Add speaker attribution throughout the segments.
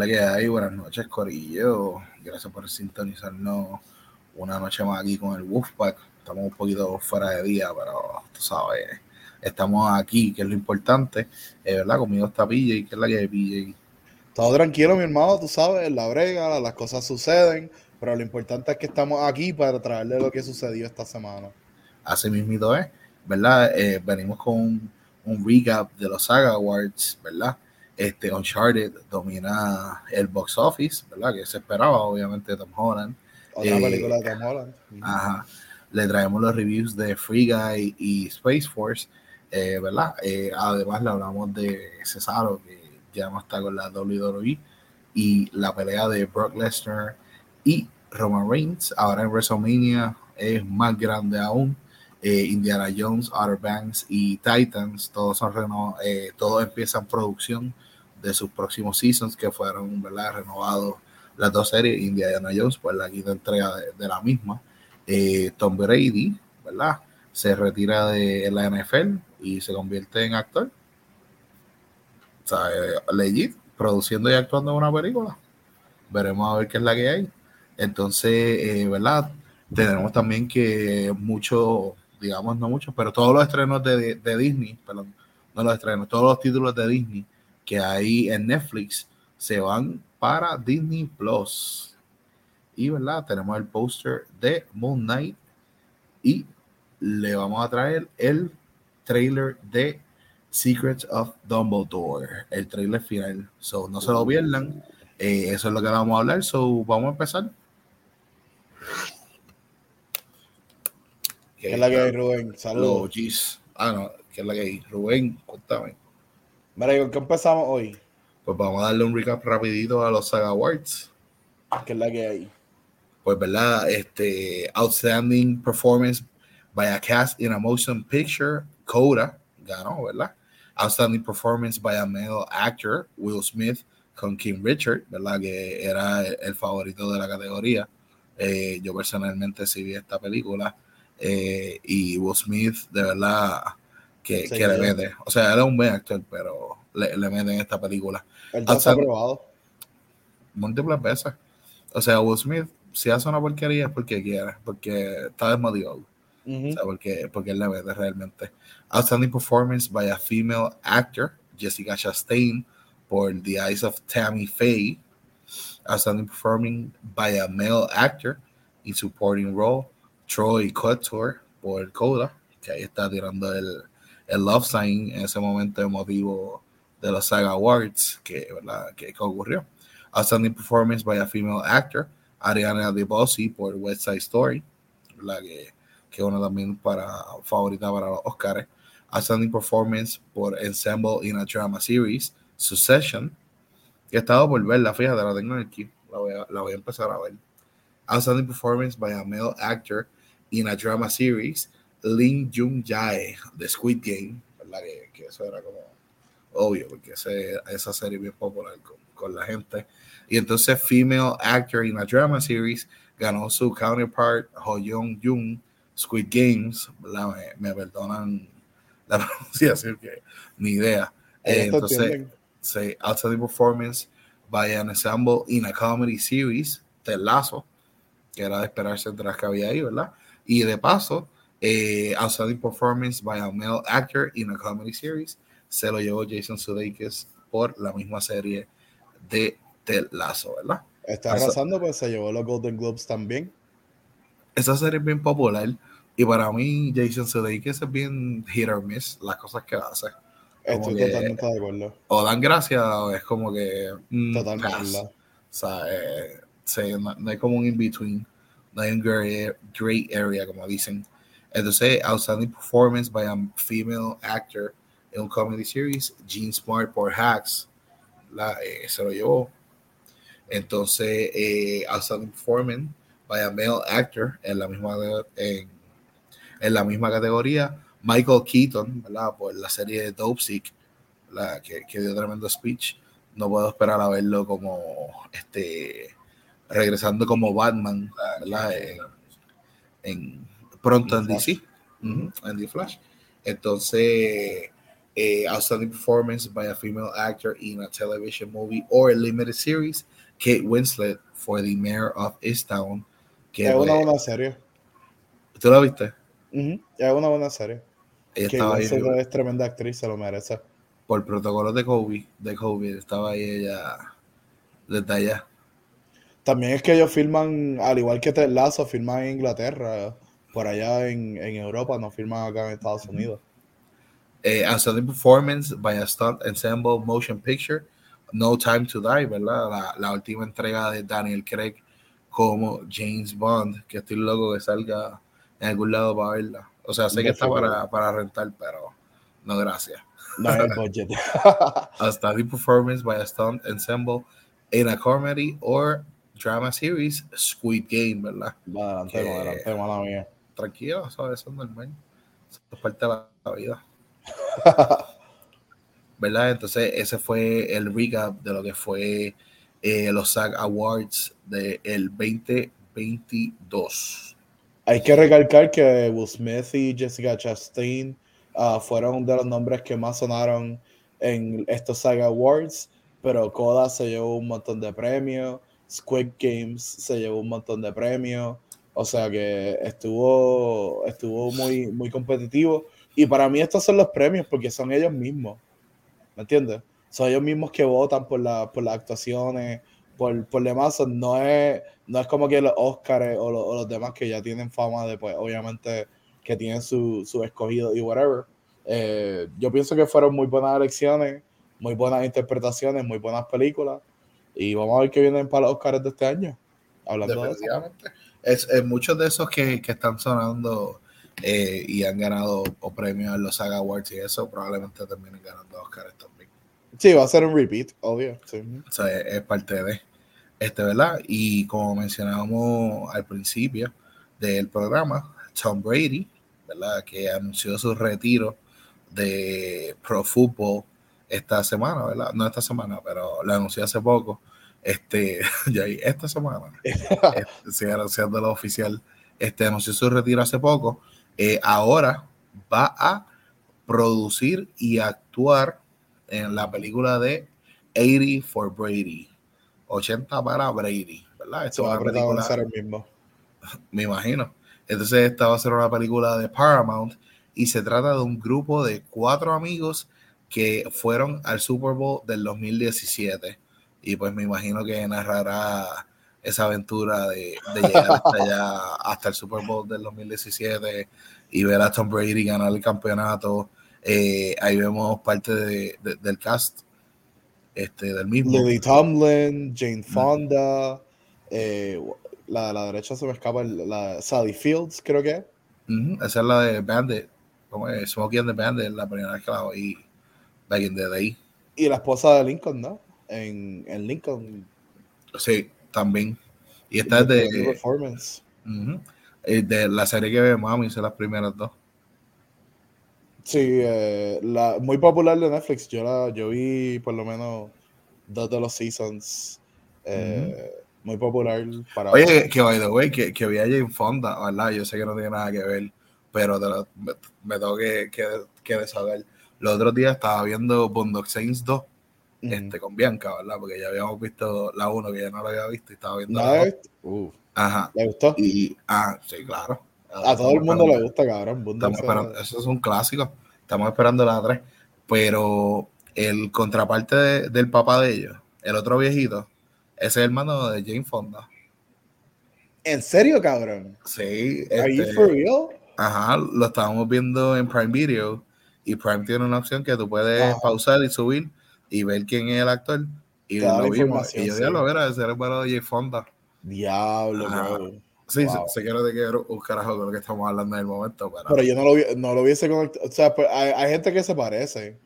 Speaker 1: la que hay. Buenas noches, Corillo. Gracias por sintonizarnos una noche más aquí con el Wolfpack. Estamos un poquito fuera de día, pero tú sabes, estamos aquí, que es lo importante. Eh, ¿Verdad? Conmigo está PJ, que es la que hay, PJ.
Speaker 2: Todo tranquilo, mi hermano, tú sabes, la brega, las cosas suceden, pero lo importante es que estamos aquí para traerle lo que sucedió esta semana.
Speaker 1: Así mismito es, ¿verdad? Eh, venimos con un recap de los Saga Awards, ¿verdad? Este Uncharted domina el box office, ¿verdad? Que se esperaba, obviamente, Tom Holland.
Speaker 2: Otra
Speaker 1: Eh,
Speaker 2: película de Tom Holland.
Speaker 1: Ajá. Le traemos los reviews de Free Guy y Space Force, eh, ¿verdad? Eh, además, le hablamos de Cesaro, que ya no está con la WWE, y la pelea de Brock Lesnar y Roman Reigns. Ahora en WrestleMania es más grande aún. Eh, Indiana Jones, Outer Banks y Titans, todos son reno- eh, todos empiezan producción de sus próximos seasons que fueron ¿verdad? renovados las dos series, Indiana Jones, pues la quinta entrega de, la misma. Eh, Tom Brady, ¿verdad? Se retira de la NFL y se convierte en actor. O sea, legit, produciendo y actuando en una película. Veremos a ver qué es la que hay. Entonces, ¿verdad? Tenemos también que mucho, digamos, no mucho, pero todos los estrenos de, de Disney, perdón, no los estrenos, todos los títulos de Disney que hay en Netflix se van para Disney Plus. Y verdad, tenemos el póster de Moon Knight y le vamos a traer el trailer de Secrets of Dumbledore, el trailer final. So, no se lo pierdan. Eh, eso es lo que vamos a hablar. So, vamos a empezar.
Speaker 2: ¿Qué es la que hay, Rubén? Saludos.
Speaker 1: G's. Ah, no, que es la que hay. Rubén, cuéntame.
Speaker 2: Mira, ¿y ¿con qué empezamos hoy?
Speaker 1: Pues vamos a darle un recap rapidito a los Saga Awards.
Speaker 2: ¿Qué es la que hay?
Speaker 1: Pues, ¿verdad? Este, Outstanding Performance by a Cast in a Motion Picture, Coda, ganó, ¿verdad? Outstanding Performance by a Male Actor, Will Smith, con Kim Richard, ¿verdad? Que era el, el favorito de la categoría. Eh, yo personalmente sí vi esta película. Eh, y Will Smith, de verdad, que,
Speaker 2: Sí,
Speaker 1: que le mete. O sea, es un buen actor, pero le, le mete en esta película
Speaker 2: Él ya está aprobado.
Speaker 1: múltiples veces. O sea, Will Smith, si hace una porquería es porque quiere, porque está desmotivado.
Speaker 2: Ujú.
Speaker 1: O sea, porque, porque él le mete realmente. Outstanding performance by a female actor, Jessica Chastain, por The Eyes of Tammy Faye. Outstanding performing by a male actor in supporting role, Troy Couture, por Coda, que ahí está tirando el, el love sign en ese momento emotivo de los Saga Awards que, ¿verdad? que, ocurrió. Outstanding performance by a female actor, Ariana DeBosi por West Side Story, ¿verdad? que que uno también para favorita para los Oscars. Outstanding Performance por Ensemble in a Drama Series, Succession, que he estado por verla, fíjate, la tengo aquí, la voy a, la voy a empezar a ver. Outstanding Performance by a Male Actor in a Drama Series, Lin Jung Jae, de Squid Game, ¿verdad? Que, que eso era como obvio, porque ese, esa serie es bien popular con, con la gente. Y entonces, Female Actor in a Drama Series ganó su counterpart, Ho Young Jung, Squid Games, ¿verdad? Me, me perdonan la pronunciación, que ni idea. Eh, entonces, say outstanding performance by an ensemble in a comedy series, Ted Lasso, que era de esperarse entre las que había ahí, ¿verdad? Y de paso, eh, outstanding performance by a male actor in a comedy series, se lo llevó Jason Sudeikis por la misma serie de Ted Lasso, ¿verdad?
Speaker 2: Está
Speaker 1: Asa-
Speaker 2: arrasando, pues se llevó los Golden Globes también.
Speaker 1: esa serie es bien popular y para mí Jason Sudeikis es bien hit or miss las cosas que hace.
Speaker 2: Estoy
Speaker 1: que-
Speaker 2: totalmente de acuerdo.
Speaker 1: O dan gracia o es como que mm,
Speaker 2: Totalmente.
Speaker 1: O sea, eh, sí, no, no hay como un in-between, no hay un gray, area, como dicen. Entonces, Outstanding Performance by a Female Actor en un comedy series, Gene Smart por Hacks, la, eh, se lo llevó. Entonces, eh, Outstanding Performance by a Male Actor en la misma, en, en la misma categoría, Michael Keaton, ¿verdad? Por la serie de Dope Sick, que, que dio tremendo speech no puedo esperar a verlo como este regresando como Batman ¿verdad? En, en- pronto en DC en The Flash entonces eh, outstanding performance by a female actor in a television movie or a limited series, Kate Winslet for the Mayor of Easttown.
Speaker 2: Que es una buena serie.
Speaker 1: ¿Tú la viste?
Speaker 2: Es una buena serie. Kate Winslet es tremenda actriz, se lo merece.
Speaker 1: Por protocolo de COVID, de COVID, estaba ahí ella desde allá.
Speaker 2: También es que ellos filman, al igual que Ted Lasso, filman en Inglaterra, por allá en, en Europa, no filman acá en Estados Unidos.
Speaker 1: Eh, outstanding performance by a stunt ensemble motion picture, No Time to Die, ¿verdad? La, la, última entrega de Daniel Craig como James Bond, que estoy loco que salga en algún lado para verla. O sea, sé que está para, para rentar, pero no gracias.
Speaker 2: No hay budget.
Speaker 1: outstanding performance by a stunt ensemble in a comedy or drama series, Squid Game, ¿verdad?
Speaker 2: Adelante, adelante, mala mía.
Speaker 1: Tranquilo, eso es normal. Eso es parte de la vida. ¿Verdad? Entonces, ese fue el recap de lo que fue eh, los SAG Awards del 2022.
Speaker 2: Hay que recalcar que Will Smith y Jessica Chastain uh, fueron de los nombres que más sonaron en estos SAG Awards, pero Coda se llevó un montón de premios, Squid Games se llevó un montón de premios, o sea que estuvo, estuvo muy, muy competitivo y para mí estos son los premios porque son ellos mismos. ¿Me entiendes? Son ellos mismos que votan por, la, por las actuaciones, por, por demás. No es, no es como que los Oscars o, los demás que ya tienen fama de, pues, obviamente, que tienen su, su escogido y whatever. Eh, yo pienso que fueron muy buenas elecciones, muy buenas interpretaciones, muy buenas películas. Y vamos a ver qué vienen para los Oscars de este año. Hablando de eso.
Speaker 1: Es, es, muchos de esos que, que están sonando eh, y han ganado o premios en los Saga Awards y eso, probablemente terminen ganando Oscars también.
Speaker 2: Sí, va a ser un repeat, obvio.
Speaker 1: O sea, es, parte de este, ¿verdad? Y como mencionábamos al principio del programa, Tom Brady, ¿verdad? Que anunció su retiro de Pro Football esta semana, ¿verdad? No esta semana, pero lo anunció hace poco. Este, ya esta semana, anunciando lo oficial, este anunció su retiro hace poco eh, ahora va a producir y actuar en la película de 80 for Brady. 80 para Brady, ¿verdad?
Speaker 2: Esto va a el mismo.
Speaker 1: Me imagino. Entonces esta va a ser una película de Paramount y se trata de un grupo de cuatro amigos que fueron al Super Bowl del 2017 y pues me imagino que narrará esa aventura de, llegar hasta allá, hasta el Super Bowl del 2017 y ver a Tom Brady ganar el campeonato. Eh, ahí vemos parte de, del cast este, del mismo.
Speaker 2: Lily Tomlin, Jane Fonda, eh, la de la derecha se me escapa, la Sally Fields, creo que.
Speaker 1: Esa es la de Bandit, como es Smokey and the Bandit, la primera vez que la oí back in the day.
Speaker 2: Y la esposa de Lincoln, ¿no? En, en Lincoln.
Speaker 1: Sí, también. Y esta es de. Performance. Eh, de la serie que vemos, mami, son las primeras dos.
Speaker 2: Sí, eh, la, muy popular de Netflix. Yo, la, yo vi por lo menos dos de los seasons. Eh, muy popular para.
Speaker 1: Oye, que, by the way, que, que vi a Jane Fonda, ¿verdad? Yo sé que no tiene nada que ver, pero me, tengo que, que, que saber. Los otros días estaba viendo Bondock Saints 2 este, con Bianca, ¿verdad? Porque ya habíamos visto la 1 que ya no la había visto y estaba viendo la 2. Ajá.
Speaker 2: ¿Le gustó?
Speaker 1: Y, ah, sí, claro.
Speaker 2: A todo el mundo le gusta, cabrón.
Speaker 1: eso es un clásico. Estamos esperando la 3. Pero el contraparte del papá de ellos, el otro viejito, ese es el hermano de Jane Fonda.
Speaker 2: ¿En serio, cabrón?
Speaker 1: Sí.
Speaker 2: ¿Are you este, for real?
Speaker 1: Ajá, lo estábamos viendo en Prime Video y Prime tiene una opción que tú puedes ah. pausar y subir y ver quién es el actor. Y lo vimos. Y yo ya lo era, ese era el de Jane Fonda.
Speaker 2: Diablo, bro.
Speaker 1: Sí, sé que no te quiero un carajo con lo que estamos hablando en el momento. Pero,
Speaker 2: pero yo no lo, no lo hubiese conectado. O sea, pues, hay, hay, gente que se parece,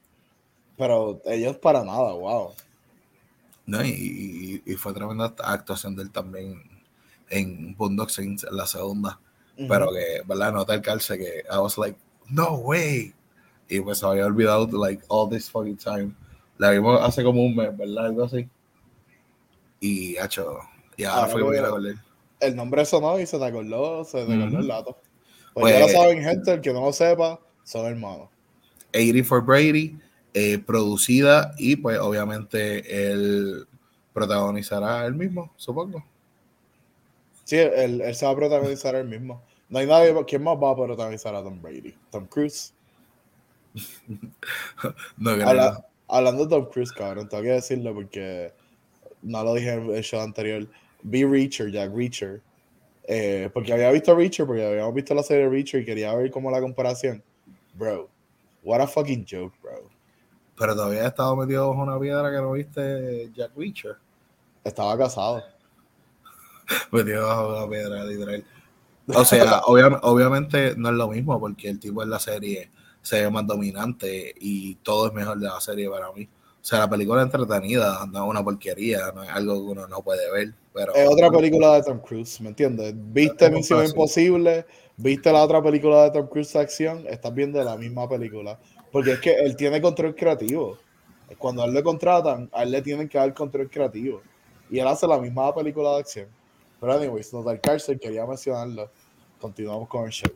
Speaker 2: pero ellos para nada, wow.
Speaker 1: No, y, y, fue tremenda actuación de él también en Boondock Saints en la segunda. Pero que, ¿verdad? Nota el calce que I was like, no way. Y pues se había olvidado, like, all this fucking time. La vimos hace como un mes, ¿verdad? Algo así. Y, hecho y ahora, fue muy a
Speaker 2: El nombre sonó y se te acordó, se te acordó el dato. Pues, ya lo pues, saben, gente, el que no lo sepa, son hermanos.
Speaker 1: 80 for Brady, eh, producida y pues obviamente él protagonizará él mismo, supongo.
Speaker 2: Sí, él, él se va a protagonizar él mismo. No hay nadie, ¿quién más va a protagonizar a Tom Brady? Tom Cruise.
Speaker 1: no creo.
Speaker 2: Habla- hablando de Tom Cruise, cabrón, tengo que decirlo porque no lo dije en el show anterior. Vi Reacher, Jack Reacher. Eh, porque había visto Reacher, porque habíamos visto la serie Reacher y quería ver como la comparación. Bro, what a fucking joke, bro.
Speaker 1: Pero todavía he estado metido bajo una piedra que no viste Jack Reacher.
Speaker 2: Estaba casado.
Speaker 1: Metido bajo una piedra, literal. O sea, obvia- obviamente no es lo mismo porque el tipo en la serie se ve más dominante y todo es mejor de la serie para mí. O sea, la película es entretenida, no es una porquería, no es algo que uno no puede ver. Pero
Speaker 2: Es otra película de Tom Cruise, ¿me entiendes? Viste Misión. Imposible, viste la otra película de Tom Cruise de acción, estás viendo la misma película. Porque es que él tiene control creativo. Cuando a él le contratan, a él le tienen que dar control creativo. Y él hace la misma película de acción. Pero anyways, no del cárcel, quería mencionarlo. Continuamos con el show.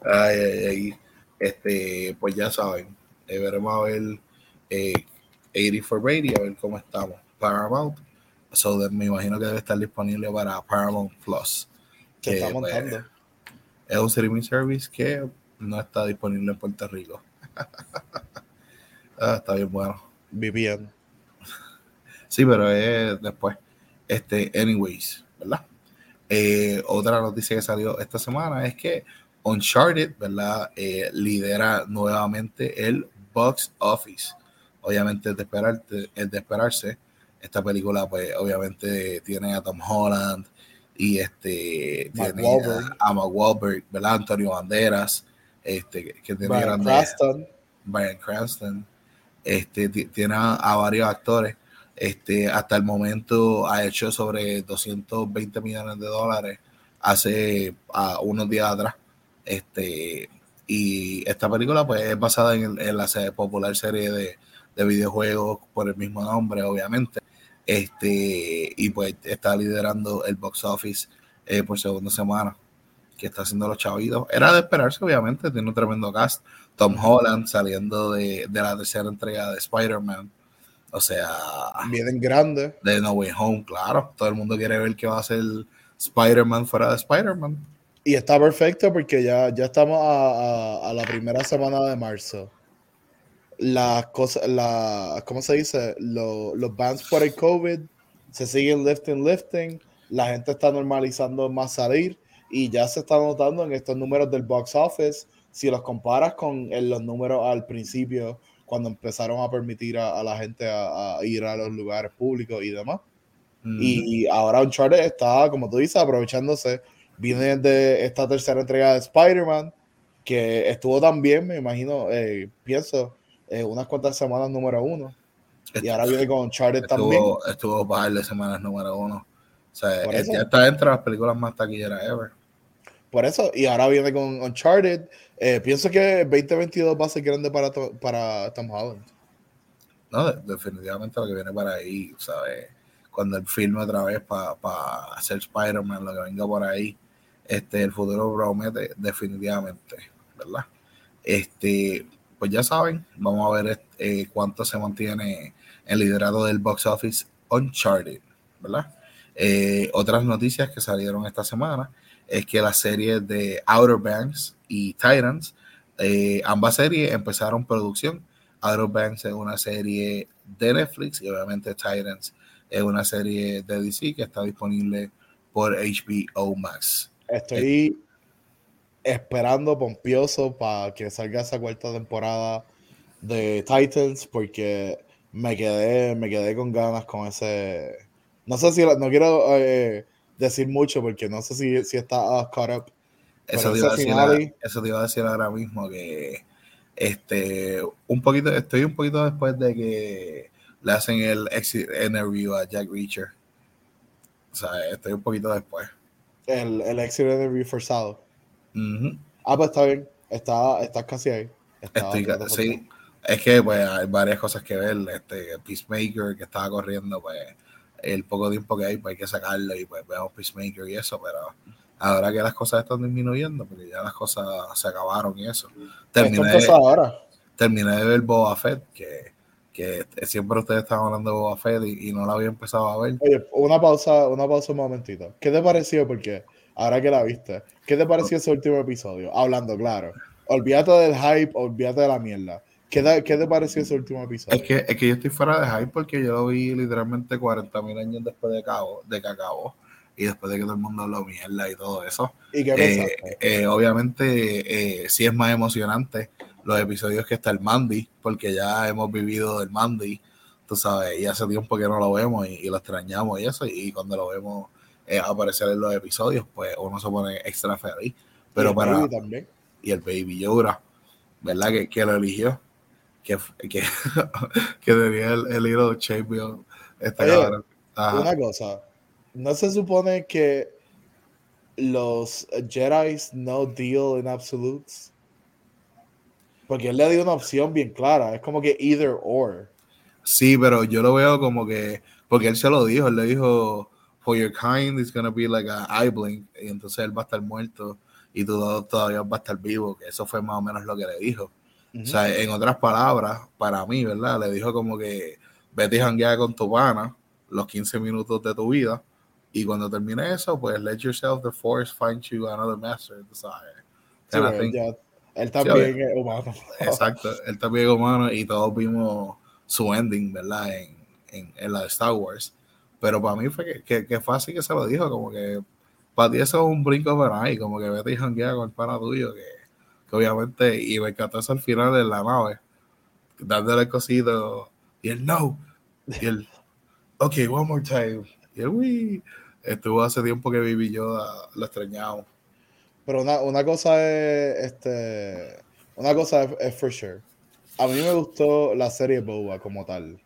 Speaker 1: Ay, ay, ay. Este, pues ya saben, eh, veremos a ver eh, 80 for Brady, a ver cómo estamos. Paramount, so me imagino que debe estar disponible para Paramount Plus.
Speaker 2: Que está
Speaker 1: pues,
Speaker 2: montando.
Speaker 1: es un streaming service que no está disponible en Puerto Rico. Ah, está bien bueno.
Speaker 2: VPN.
Speaker 1: Sí, pero es después. Este, anyways, ¿verdad? Eh, otra noticia que salió esta semana es que Uncharted, ¿verdad? Eh, lidera nuevamente el box office. Obviamente es de, esperarte, es de esperarse. Esta película, pues, obviamente tiene a Tom Holland y este
Speaker 2: Mark
Speaker 1: tiene
Speaker 2: Wahlberg.
Speaker 1: a, a Mark Wahlberg, ¿verdad? Antonio Banderas, este, que- tiene grandes-
Speaker 2: Cranston.
Speaker 1: Brian Cranston, este, ti- tiene a, a varios actores. Este, hasta el momento ha hecho sobre 220 millones de dólares hace a unos días atrás. Este, y esta película pues, es basada en, en la popular serie de, de videojuegos por el mismo nombre, obviamente. Este, y pues está liderando el box office eh, por segunda semana, que está haciendo los chavitos. Era de esperarse, obviamente, tiene un tremendo cast. Tom Holland saliendo de, de la tercera entrega de Spider-Man. O sea,
Speaker 2: Vienen grandes.
Speaker 1: de No Way Home, claro. Todo el mundo quiere ver qué va a hacer Spider-Man fuera de Spider-Man.
Speaker 2: Y está perfecto porque ya, ya estamos a, a- a la primera semana de marzo. Las cosas, la, ¿cómo se dice? Lo- los bans por el COVID se siguen lifting, lifting. La gente está normalizando más salir y ya se está notando en estos números del box office. Si los comparas con los números al principio, cuando empezaron a permitir a, a la gente a, ir a los lugares públicos y demás. Y ahora Uncharted está, como tú dices, aprovechándose. Viene de esta tercera entrega de Spider-Man, que estuvo tan bien, me imagino, eh, pienso, eh, unas cuantas semanas número uno. Y ahora viene con Uncharted también.
Speaker 1: estuvo, bajar de semanas número uno. O sea,
Speaker 2: eso.
Speaker 1: ya está entre las películas más taquilleras ever.
Speaker 2: Por eso, y ahora viene con Uncharted. Eh, pienso que 2022 va a ser grande para, para Tom Holland.
Speaker 1: No, de- definitivamente lo que viene para ahí, ¿sabes? Cuando él filme otra vez para hacer Spider-Man, lo que venga por ahí, este, el futuro promete definitivamente, ¿verdad? Este, pues ya saben, vamos a ver eh, cuánto se mantiene el liderato del box office Uncharted, ¿verdad? Eh, otras noticias que salieron esta semana es que las series de Outer Banks y Titans, eh, ambas series empezaron producción. Outer Banks es una serie de Netflix y obviamente Titans es una serie de DC que está disponible por HBO Max.
Speaker 2: Estoy esperando pompioso para que salga esa cuarta temporada de Titans porque me quedé, me quedé con ganas con ese. No sé si la- no quiero eh, decir mucho porque no sé si, si está uh, caught up.
Speaker 1: Eso te, iba a decir,
Speaker 2: finale-
Speaker 1: eso te iba a decir ahora mismo que este un poquito, estoy un poquito después de que le hacen el exit interview a Jack Reacher. O sea, estoy un poquito después.
Speaker 2: El, el exit interview forzado. Ah, pues está bien. Está, está casi ahí. Está
Speaker 1: Estoy, sí, es que pues hay varias cosas que ver. Este Peacemaker que estaba corriendo, pues el poco tiempo que hay, pues hay que sacarlo y pues vemos Peacemaker y eso, pero ahora que las cosas están disminuyendo, porque ya las cosas se acabaron y eso. Terminé,
Speaker 2: ahora.
Speaker 1: terminé de ver Boba Fett, que, que siempre ustedes estaban hablando de Boba Fett y, no la había empezado a ver.
Speaker 2: Oye, una pausa, una pausa un momentito. ¿Qué te pareció? Porque ahora que la viste, ¿qué te pareció ese último episodio? Hablando claro. Olvídate del hype, olvídate de la mierda. ¿Qué te, ¿Qué te, pareció ese último episodio?
Speaker 1: Es que, es que yo estoy fuera de hype porque yo lo vi literalmente 40 mil años después de, cabo, de que acabó y después de que todo el mundo lo mierda y todo eso.
Speaker 2: ¿Y qué
Speaker 1: eh, eh, obviamente, eh, sí es más emocionante los episodios que está el Mandy, porque ya hemos vivido del Mandy, tú sabes, y hace tiempo que no lo vemos y, lo extrañamos y eso, y cuando lo vemos aparecer en los episodios, pues uno se pone extra feliz. Pero para.
Speaker 2: También.
Speaker 1: Y el Baby Yoda, ¿verdad? Que, que lo eligió que, que, que tenía el, el hilo champion.
Speaker 2: una cosa, ¿no se supone que los Jedi no deal in absolutes? Porque él le dio una opción bien clara, es como que either or.
Speaker 1: Sí, pero yo lo veo como que, porque él se lo dijo, él le dijo, for your kind it's gonna be like a eye blink, y entonces él va a estar muerto y tú todavía va a estar vivo, que eso fue más o menos lo que le dijo. O sea, en otras palabras, para mí, ¿verdad? Le dijo como que vete y janguea con tu pana los 15 minutos de tu vida y cuando termine eso, pues let yourself the force find you another master, ¿sabes?
Speaker 2: Él también es humano.
Speaker 1: Exacto, él también es humano y todos vimos su ending, ¿verdad? En, en, en la de Star Wars. Pero para mí fue que, que, que, fue así que se lo dijo, como que para ti eso es un brinco para ahí, como que vete y janguea con el pana tuyo, que que obviamente, y me encantó eso al final de la nave, dándole el cosito, y el no, y el ok, one more time, y el uy, estuvo hace tiempo que viví yo, lo extrañamos.
Speaker 2: Pero una, una, cosa es, este, una cosa es, for sure. A mí me gustó la serie Boba como tal.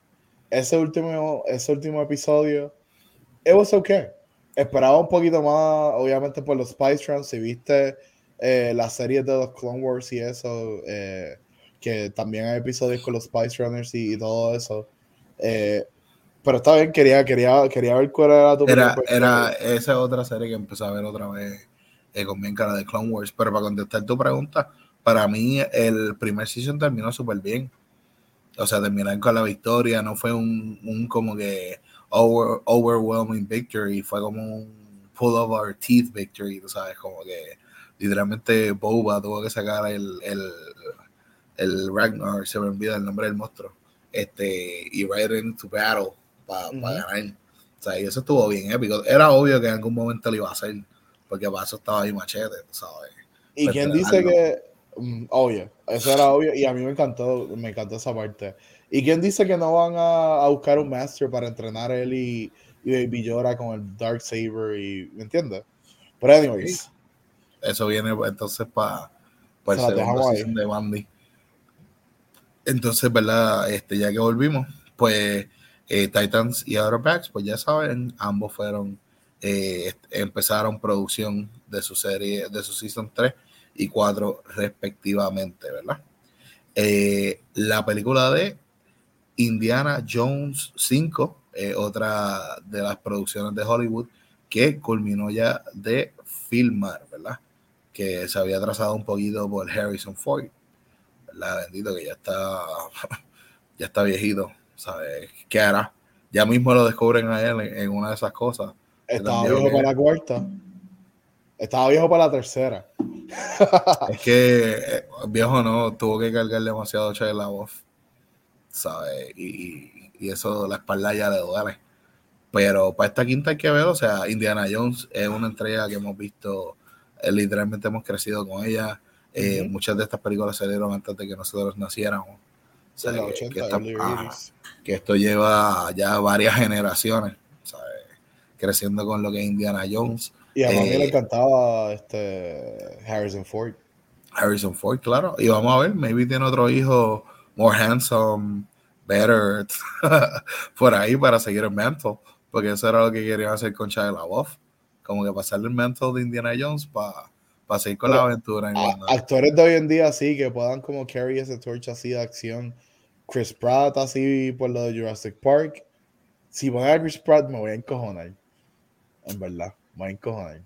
Speaker 2: Ese último, ese último episodio, it was okay. Esperaba un poquito más, obviamente por los Spice Trans, si viste eh, las series de los Clone Wars y eso, eh, que también hay episodios con los Spice Runners y, todo eso. Eh, pero está bien, quería, quería, quería ver cuál era tu
Speaker 1: Era, era esa otra serie que empecé a ver otra vez con bien cara de Clone Wars. Pero para contestar tu pregunta, para mí el primer season terminó súper bien. O sea, terminar con la victoria, no fue un, un como que overwhelming victory, fue como un pull of our teeth victory, tú sabes, como que literalmente Boba tuvo que sacar el, el, el Ragnar, se me olvida el nombre del monstruo, este, y Ride into Battle para ganar. O sea, y eso estuvo bien épico. Era obvio que en algún momento lo iba a hacer, porque para eso estaba ahí machete, ¿sabes?
Speaker 2: Y quién dice que, mm, obvio, eso era obvio, y a mí me encantó, me encantó esa parte. ¿Y quién dice que no van a, buscar un master para entrenar él y, y Baby Yoda con el Dark Saber y, ¿me entiendes? Pero anyways,
Speaker 1: eso viene entonces para pa el segundo de Bandy. Entonces, ¿verdad? Este, ya que volvimos, pues eh, Titans y Outer Backs, pues ya saben, ambos fueron, eh, empezaron producción de su serie, de su season 3 y 4 respectivamente, ¿verdad? Eh, la película de Indiana Jones 5, otra de las producciones de Hollywood que culminó ya de filmar, ¿verdad? que se había trazado un poquito por Harrison Ford, ¿verdad? Bendito que ya está, ya está viejito, ¿sabes? ¿Qué hará? Ya mismo lo descubren a él en, una de esas cosas.
Speaker 2: Estaba viejo para la cuarta. Estaba viejo para la tercera.
Speaker 1: es que eh, viejo no, tuvo que cargar demasiado de la voz, ¿sabes? Y, y, eso, la espalda ya le duele. Pero para esta quinta hay que ver, o sea, Indiana Jones es una entrega que hemos visto eh, literalmente hemos crecido con ella. Eh, muchas de estas películas salieron antes de que nosotros naciéramos. que, esto lleva ya varias generaciones, creciendo con lo que es Indiana Jones.
Speaker 2: Y a mí le eh, encantaba este Harrison Ford.
Speaker 1: Harrison Ford, claro. Y vamos a ver, maybe tiene otro hijo more handsome, better, por ahí para seguir el mental, porque eso era lo que querían hacer con Shia LaBeouf como que pasarle el mental de Indiana Jones para seguir con la aventura.
Speaker 2: actores de hoy en día sí, que puedan como carry ese torch así de acción. Chris Pratt así por lo de Jurassic Park. Si voy a Chris Pratt me voy a encojonar. En verdad, a encojonar.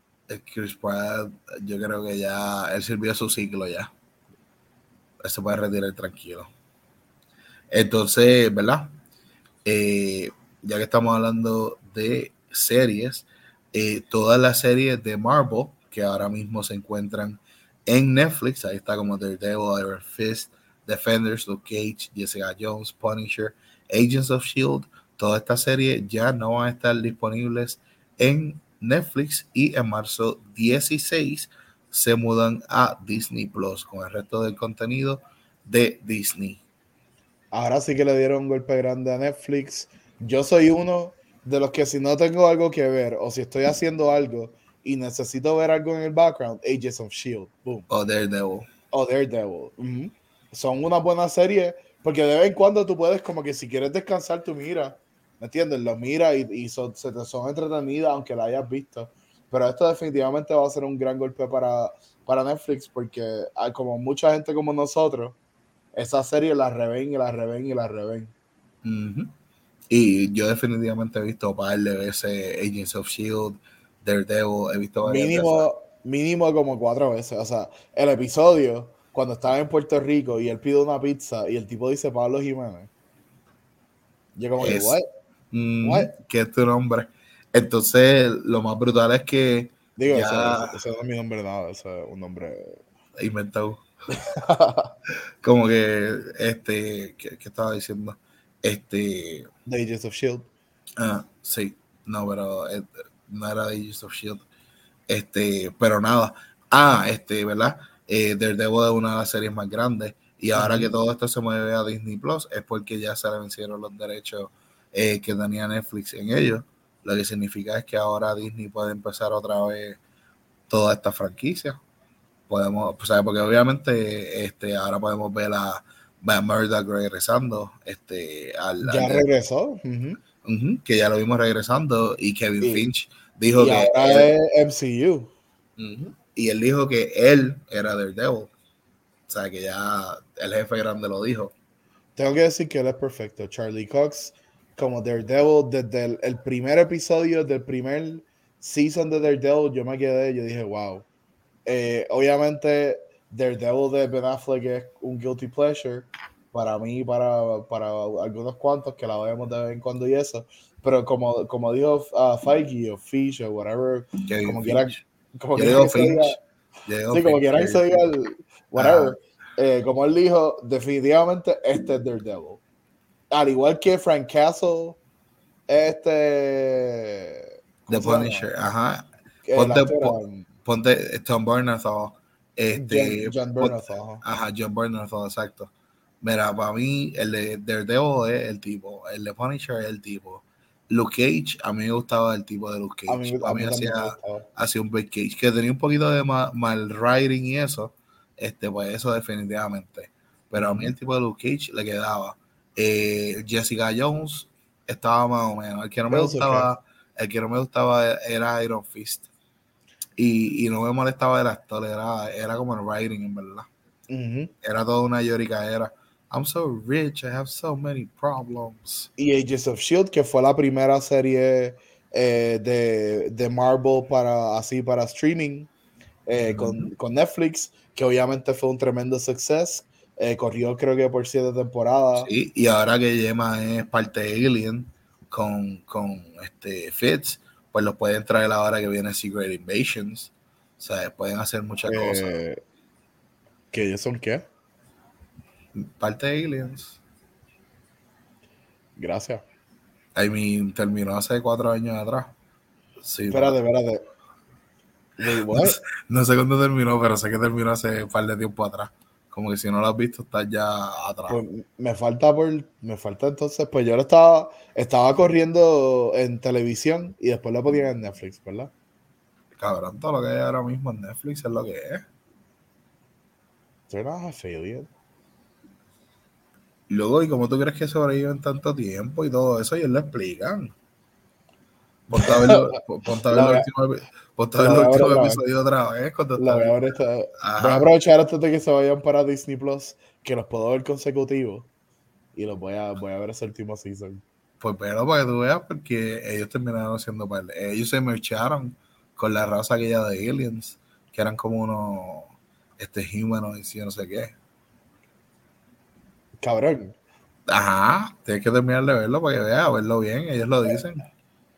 Speaker 1: Chris Pratt, yo creo que ya él sirvió su ciclo ya. se puede retirar tranquilo. Entonces, ¿verdad? Eh, ya que estamos hablando de series, eh, todas las series de Marvel que ahora mismo se encuentran en Netflix, ahí está como Daredevil, Iron Fist, Defenders, Luke Cage, Jessica Jones, Punisher, Agents of Shield, toda esta serie ya no van a estar disponibles en Netflix y en marzo 16 se mudan a Disney Plus con el resto del contenido de Disney.
Speaker 2: Ahora sí que le dieron un golpe grande a Netflix. Yo soy uno de los que si no tengo algo que ver o si estoy haciendo algo y necesito ver algo en el background, Agents of Shield, boom.
Speaker 1: O Daredevil.
Speaker 2: O Daredevil. Son una buena serie porque de vez en cuando tú puedes como que si quieres descansar tu mira, ¿me entiendes? Lo mira y, son, se te son entretenidas aunque la hayas visto. Pero esto definitivamente va a ser un gran golpe para, para Netflix porque hay como mucha gente como nosotros, esa serie la reven y la reven y la reven.
Speaker 1: Y yo definitivamente he visto un par de veces Agents of Shield, Daredevil, he visto
Speaker 2: mínimo, mínimo como cuatro veces. O sea, el episodio cuando estaba en Puerto Rico y él pide una pizza y el tipo dice Pablo Jiménez. Yo como que,
Speaker 1: what? ¿Qué es tu nombre? Entonces, lo más brutal es que.
Speaker 2: Digo, ese, no es mi nombre nada, ese es un nombre.
Speaker 1: Inventado. como que, este, ¿qué, estaba diciendo? Este.
Speaker 2: The Ages of Shield.
Speaker 1: Ah, sí. No, pero eh, no era The Ages of Shield. Este, pero nada. Ah, este, ¿verdad? Eh, Daredevil es una de las series más grandes. Y ahora que todo esto se mueve a Disney Plus, es porque ya se le vencieron los derechos eh, que tenía Netflix en ellos. Lo que significa es que ahora Disney puede empezar otra vez toda esta franquicia. Podemos, sea, porque obviamente este, ahora podemos ver a, Murdoch regresando. Este, al,
Speaker 2: ya regresó.
Speaker 1: que ya lo vimos regresando. Y Kevin Finch dijo
Speaker 2: que. Ahora es MCU.
Speaker 1: y él dijo que él era Daredevil. O sea, que ya el jefe grande lo dijo.
Speaker 2: Tengo que decir que él es perfecto. Charlie Cox como Daredevil desde el, primer episodio del primer season de Daredevil yo me quedé yo dije wow eh, obviamente Daredevil de Ben Affleck es un guilty pleasure para mí para, para algunos cuantos que la vemos de vez en cuando y eso pero como, como dijo uh, Feige o Fish o whatever como quieran como quieran que diga, sí, como quieran que se diga whatever. Eh, como él dijo definitivamente este es Daredevil al igual que Frank Castle, este.
Speaker 1: The Punisher, ajá. Ponte, ponte Tom Bernthal. Este, John, John Ajá, John Bernthal, exacto. Mira, para mí, el de Daredevil es el tipo, el de Punisher es el tipo. Luke Cage, a mí me gustaba el tipo de Luke Cage. A mí, hacía, hacía, un Big Cage, que tenía un poquito de mal, mal writing y eso. Este, pues eso definitivamente. Pero a mí el tipo de Luke Cage le quedaba. Eh, Jessica Jones estaba más o menos. El que no me gustaba, el que no me gustaba era Iron Fist. Y, y no me molestaba el actor, era, era como el writing, en verdad. Era toda una llorica, era. I'm so rich, I have so many problems.
Speaker 2: Y Agents of Shield, que fue la primera serie eh, de, de, Marvel para así para streaming eh, con, con, Netflix, que obviamente fue un tremendo success. Eh, corrió creo que por siete temporadas.
Speaker 1: Sí, y ahora que Yema es parte de Alien con, con este Fitz, pues los pueden traer ahora que viene Secret Invasions. O sea, pueden hacer muchas eh, cosas.
Speaker 2: ¿Que ellos son qué?
Speaker 1: Parte de Aliens.
Speaker 2: Gracias.
Speaker 1: I mean, terminó hace cuatro años atrás. Sí,
Speaker 2: espérate, espérate.
Speaker 1: no sé cuándo terminó, pero sé que terminó hace un par de tiempo atrás. Como que si no lo has visto, estás ya atrás.
Speaker 2: Pues me falta por, me falta entonces, pues yo lo estaba, estaba corriendo en televisión y después lo ponía en Netflix, ¿verdad?
Speaker 1: Cabrón, todo lo que hay ahora mismo en Netflix es lo que es.
Speaker 2: They're not affiliate.
Speaker 1: Luego, ¿y cómo tú crees que sobreviven tanto tiempo y todo eso? Ellos lo explican. Ponte a ver, el último, episodio otra vez. voy,
Speaker 2: a aprovechar antes de que se vayan para Disney Plus, que los puedo ver consecutivos. Y los voy a, voy a ver ese último season.
Speaker 1: Pues pero para que tú veas, porque ellos terminaron siendo Ellos se marcharon con la raza aquella de aliens, que eran como unos este humanoids y no sé qué.
Speaker 2: Cabrón.
Speaker 1: Ajá, tienes que terminar de verlo para que veas, verlo bien, ellos lo dicen.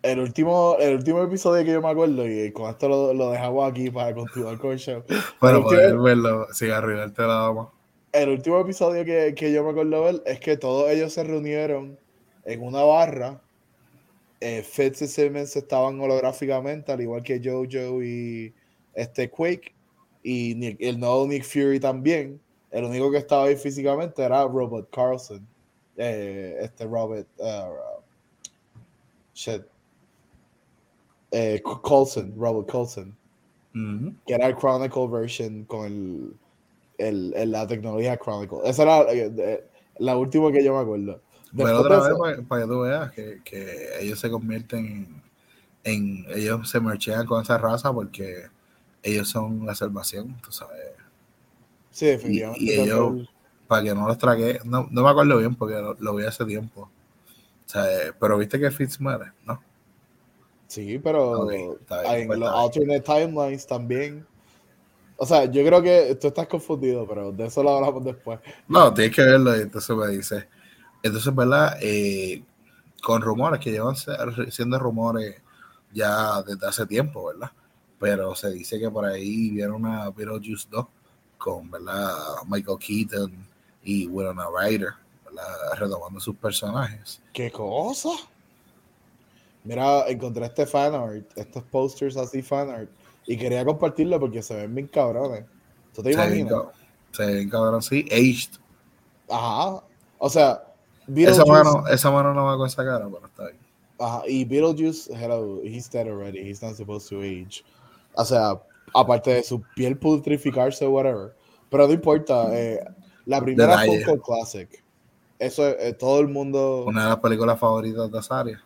Speaker 2: El último, el último episodio que yo me acuerdo, y con esto lo, lo dejamos aquí para continuar con el show.
Speaker 1: Bueno, poder
Speaker 2: último,
Speaker 1: verlo sin arruinarte la dama.
Speaker 2: el último episodio que, que yo me acuerdo ver es que todos ellos se reunieron en una barra. Eh, Fitz y Simmons estaban holográficamente, al igual que Jojo y este Quake. Y Nick- el nuevo Nick Fury también. El único que estaba ahí físicamente era Robert Carlson. Eh, este Robert. uh, shit. Eh, C- Coulson, Robert Coulson.
Speaker 1: Ujú.
Speaker 2: Que era el Chronicle version con el, el, el- la tecnología Chronicle. Esa era eh, de- la última que yo me acuerdo.
Speaker 1: Pero
Speaker 2: Después
Speaker 1: otra
Speaker 2: de
Speaker 1: vez para, para que tú veas que, que ellos se convierten en, en- ellos se merchean con esa raza porque ellos son la salvación, tú sabes.
Speaker 2: Sí, definitivamente.
Speaker 1: y
Speaker 2: que
Speaker 1: ellos-
Speaker 2: el-
Speaker 1: Para que no los trague, no, no me acuerdo bien porque lo, lo vi hace tiempo. O sea, eh, pero viste que Fitz muere, ¿no?
Speaker 2: Sí, pero
Speaker 1: Ok, está bien,
Speaker 2: en
Speaker 1: pues
Speaker 2: los alternate timelines también. O sea, yo creo que tú estás confundido, pero de eso lo hablamos después.
Speaker 1: No, tienes que verlo y entonces me dice. Entonces, ¿verdad? Eh, con rumores que llevan siendo rumores ya desde hace tiempo, ¿verdad? Pero se dice que por ahí vieron una Beetlejuice 2 con, ¿verdad? Michael Keaton y Winona Ryder, ¿verdad? Retomando sus personajes.
Speaker 2: ¿Qué cosa? Mira, encontré este fanart, estos posters así fanart, y quería compartirlo porque se ven bien cabrones. ¿Tú te
Speaker 1: Se
Speaker 2: imaginas?
Speaker 1: se ven cabrón, sí. Aged.
Speaker 2: Ajá. O sea,
Speaker 1: Esa mano, esa mano no va con esa cara, pero está bien.
Speaker 2: ajá, y Beetlejuice, hello, he's dead already, he's not supposed to age. O sea, aparte de su piel putrificarse o whatever. Pero no importa, eh, la primera cult classic. Eso eh, todo el mundo...
Speaker 1: Una de las películas favoritas de Azaria.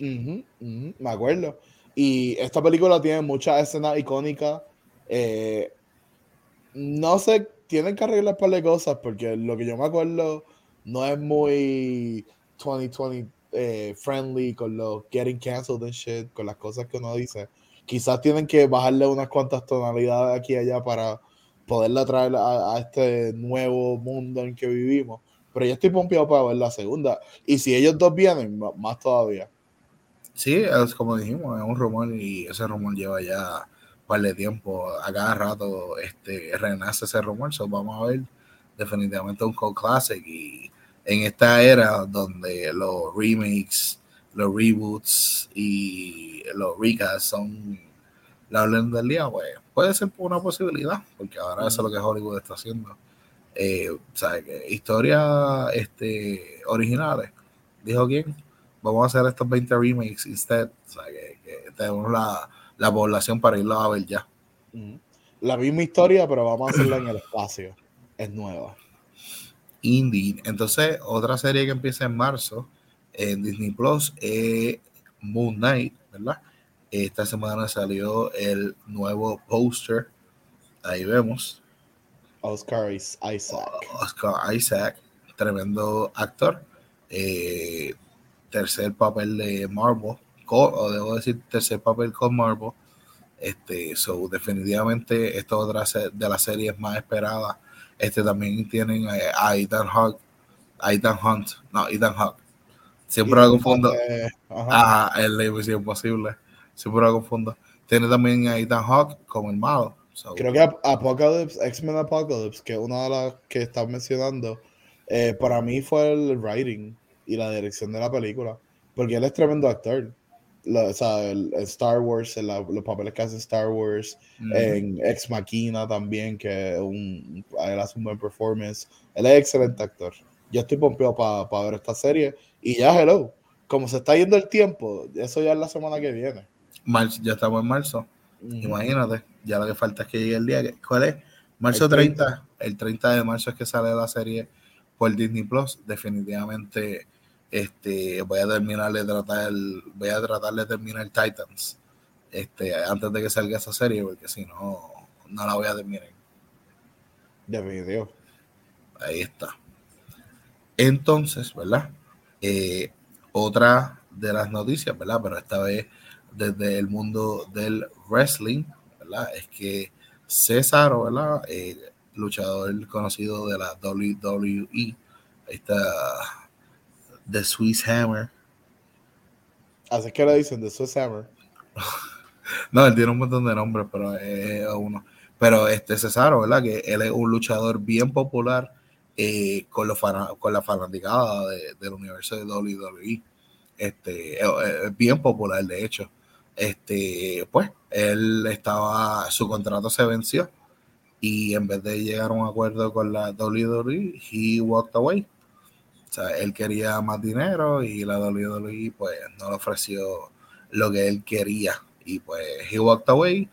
Speaker 2: Ujú, ujú, me acuerdo. Y esta película tiene muchas escenas icónicas. eh, no sé, tienen que arreglar un par de cosas porque lo que yo me acuerdo no es muy 2020 eh, friendly con los getting canceled and shit, con las cosas que uno dice. Quizás tienen que bajarle unas cuantas tonalidades aquí y allá para poderla traer a, este nuevo mundo en que vivimos. Pero yo estoy pompeado para ver la segunda. Y si ellos dos vienen, más todavía.
Speaker 1: Sí, es como dijimos, es un rumor y ese rumor lleva ya un par de tiempo. A cada rato este, renace ese rumor. So vamos a ver definitivamente un cult classic. Y en esta era donde los remakes, los reboots y los recasts son la orden del día, pues puede ser una posibilidad, porque ahora eso es lo que Hollywood está haciendo. Eh. Historias este, originales. ¿Dijo quién? Vamos a hacer estos 20 remakes instead. O sea, que, que tenemos la, la población para irlo a ver ya.
Speaker 2: La misma historia, pero vamos a hacerla en el espacio. Es nueva.
Speaker 1: Indeed. Entonces, otra serie que empieza en marzo en Disney Plus es Moon Knight, ¿verdad? Esta semana salió el nuevo póster. Ahí vemos.
Speaker 2: Oscar Is- Isaac.
Speaker 1: Oscar Isaac, tremendo actor. Eh, tercer papel de Marvel, o debo decir tercer papel con Marvel. Este, so, definitivamente esta es otra de las series más esperadas. Este también tienen eh, a Ethan Hawke, a Ethan Hunt, no, Ethan Hawke. Siempre lo confundo.
Speaker 2: Eh. Ajá,
Speaker 1: el Imposible. Siempre lo confundo. Tiene también a Ethan Hawke como el malo. So,
Speaker 2: Creo que Ap- Apocalypse, X-Men Apocalypse, que es una de las que estás mencionando, eh, para mí fue el writing y la dirección de la película. Porque él es tremendo actor. Lo- o sea, el, el Star Wars, el- la- los papeles que hace Star Wars,
Speaker 1: ujú.
Speaker 2: en Ex Machina también, que un, él hace un buen performance. Él es excelente actor. Yo estoy pompeado para ver esta serie. Y ya, hello, como se está yendo el tiempo, eso ya es la semana que viene.
Speaker 1: Marzo- ya estamos en marzo.
Speaker 2: Ujú.
Speaker 1: Imagínate, ya lo que falta es que llegue el día. que- ¿Cuál es? Marzo
Speaker 2: El
Speaker 1: 30.
Speaker 2: 30.
Speaker 1: El 30 de marzo es que sale la serie por Disney Plus. Definitivamente este, voy a terminar de tratar el, voy a tratar de terminar Titans este, antes de que salga esa serie, porque si no, no la voy a terminar.
Speaker 2: Definitivo.
Speaker 1: Ahí está. Entonces, ¿verdad? Eh, otra de las noticias, ¿verdad? Pero esta vez desde el mundo del wrestling, ¿verdad? Es que César, ¿verdad? Eh, luchador conocido de la WWE, está The Swiss Hammer.
Speaker 2: Así que le dicen The Swiss Hammer.
Speaker 1: no, él tiene un montón de nombres, pero es uno. Pero este Cesaro, ¿verdad? Que él es un luchador bien popular eh, con, los con la fanaticada del universo de WWE. Este, es bien popular, de hecho. Este, pues, él estaba, su contrato se venció y en vez de llegar a un acuerdo con la WWE, he walked away. Sea, él quería más dinero y la WWE pues no le ofreció lo que él quería. Y pues he walked away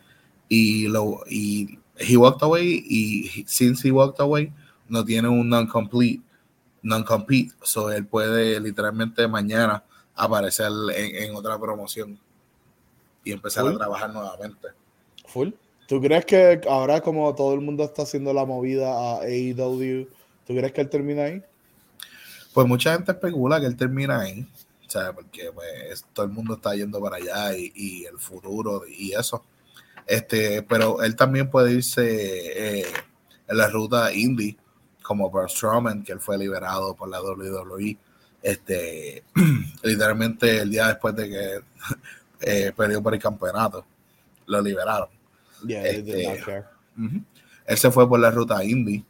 Speaker 1: y lo y he walked away y since he walked away no tiene un non-complete non-compete. So él puede literalmente mañana aparecer en, otra promoción y empezar a trabajar nuevamente.
Speaker 2: Full. ¿Tú crees que ahora como todo el mundo está haciendo la movida a AEW, ¿tú crees que él termina ahí?
Speaker 1: Pues mucha gente especula que él termina ahí, ¿sabes? Porque pues, todo el mundo está yendo para allá y, el futuro y eso. Este, pero él también puede irse eh, en la ruta indie, como Braun Strowman, que él fue liberado por la WWE. Este, literalmente el día después de que eh, perdió por el campeonato, lo liberaron. Este, él se fue por la ruta indie.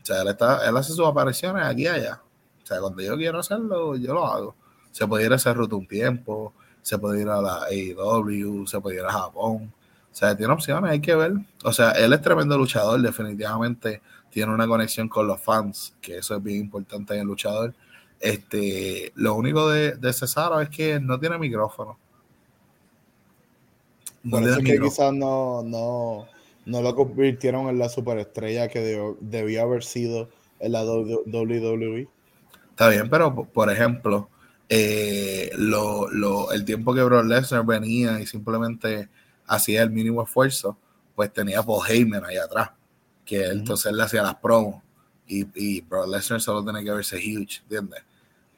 Speaker 1: O sea, él, está, él hace sus apariciones aquí y allá. O sea, cuando yo quiero hacerlo, yo lo hago. Se puede ir a esa ruta un tiempo, se puede ir a la AEW, se puede ir a Japón. O sea, tiene opciones, hay que ver. O sea, él es tremendo luchador, definitivamente tiene una conexión con los fans, que eso es bien importante en el luchador. Este, lo único de, de Cesaro es que no tiene micrófono.
Speaker 2: Por eso es que quizás no, no, no lo convirtieron en la superestrella que debió haber sido en la WWE.
Speaker 1: Está bien, pero por ejemplo, eh, lo, lo, el tiempo que Brock Lesnar venía y simplemente hacía el mínimo esfuerzo, pues tenía Paul Heyman ahí atrás, que entonces él le hacía las promos y, y Brock Lesnar solo tiene que verse huge, ¿entiendes?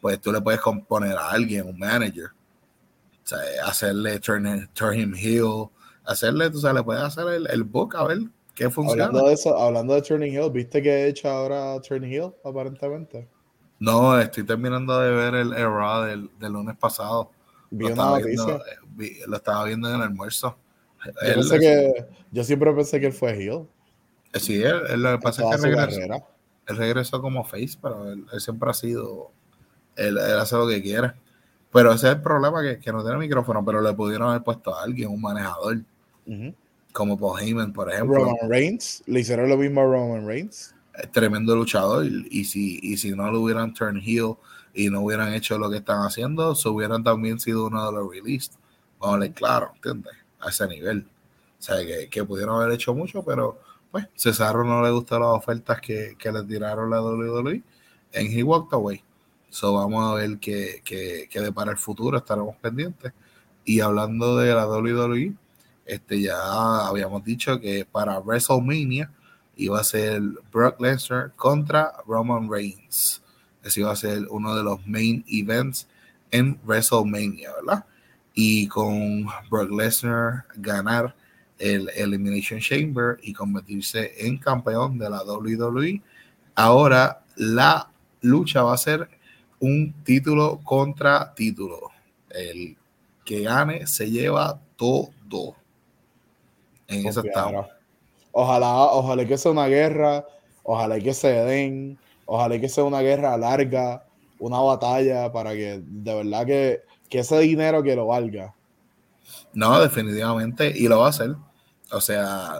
Speaker 1: Pues tú le puedes componer a alguien, un manager, o sea, hacerle turn, turn him heel, hacerle, tú sabes, le puedes hacer el, el book a ver qué funciona.
Speaker 2: Hablando de eso, hablando de Turning Hill, ¿viste que he hecho ahora Turning Hill, aparentemente?
Speaker 1: No, estoy terminando de ver el Era del, del lunes pasado. Vi lo, estaba eh, lo estaba viendo en el almuerzo.
Speaker 2: Yo, que, yo siempre pensé que él fue Hill.
Speaker 1: Eh, sí, él, lo que pasa es que regresó, él regresó como face, pero él, siempre ha sido, él, él hace lo que quiere. Pero ese es el problema, que, que, no tiene micrófono, pero le pudieron haber puesto a alguien, un manejador. Como Paul Heyman, por ejemplo.
Speaker 2: Roman Reigns, le hicieron lo mismo a Roman Reigns.
Speaker 1: Tremendo luchador. Y si, y si no lo hubieran turn heel y no hubieran hecho lo que están haciendo, se hubieran también sido uno de los released. Vamos a claro, ¿entiendes? A ese nivel. O sea, que, que, pudieron haber hecho mucho, pero pues Cesaro no le gustaron las ofertas que, que le tiraron la WWE en He Walked Away. So vamos a ver qué, qué, qué depara el futuro, estaremos pendientes. Y hablando de la WWE, este ya habíamos dicho que para WrestleMania iba a ser Brock Lesnar contra Roman Reigns. Ese iba a ser uno de los main events en WrestleMania, ¿verdad? Y con Brock Lesnar ganar el Elimination Chamber y convertirse en campeón de la WWE, ahora la lucha va a ser un título contra título. El que gane se lleva todo. En eso estamos.
Speaker 2: Ojalá, ojalá que sea una guerra, ojalá que se den, ojalá que sea una guerra larga, una batalla para que de verdad que, que ese dinero que lo valga.
Speaker 1: No, definitivamente, y lo va a hacer. O sea,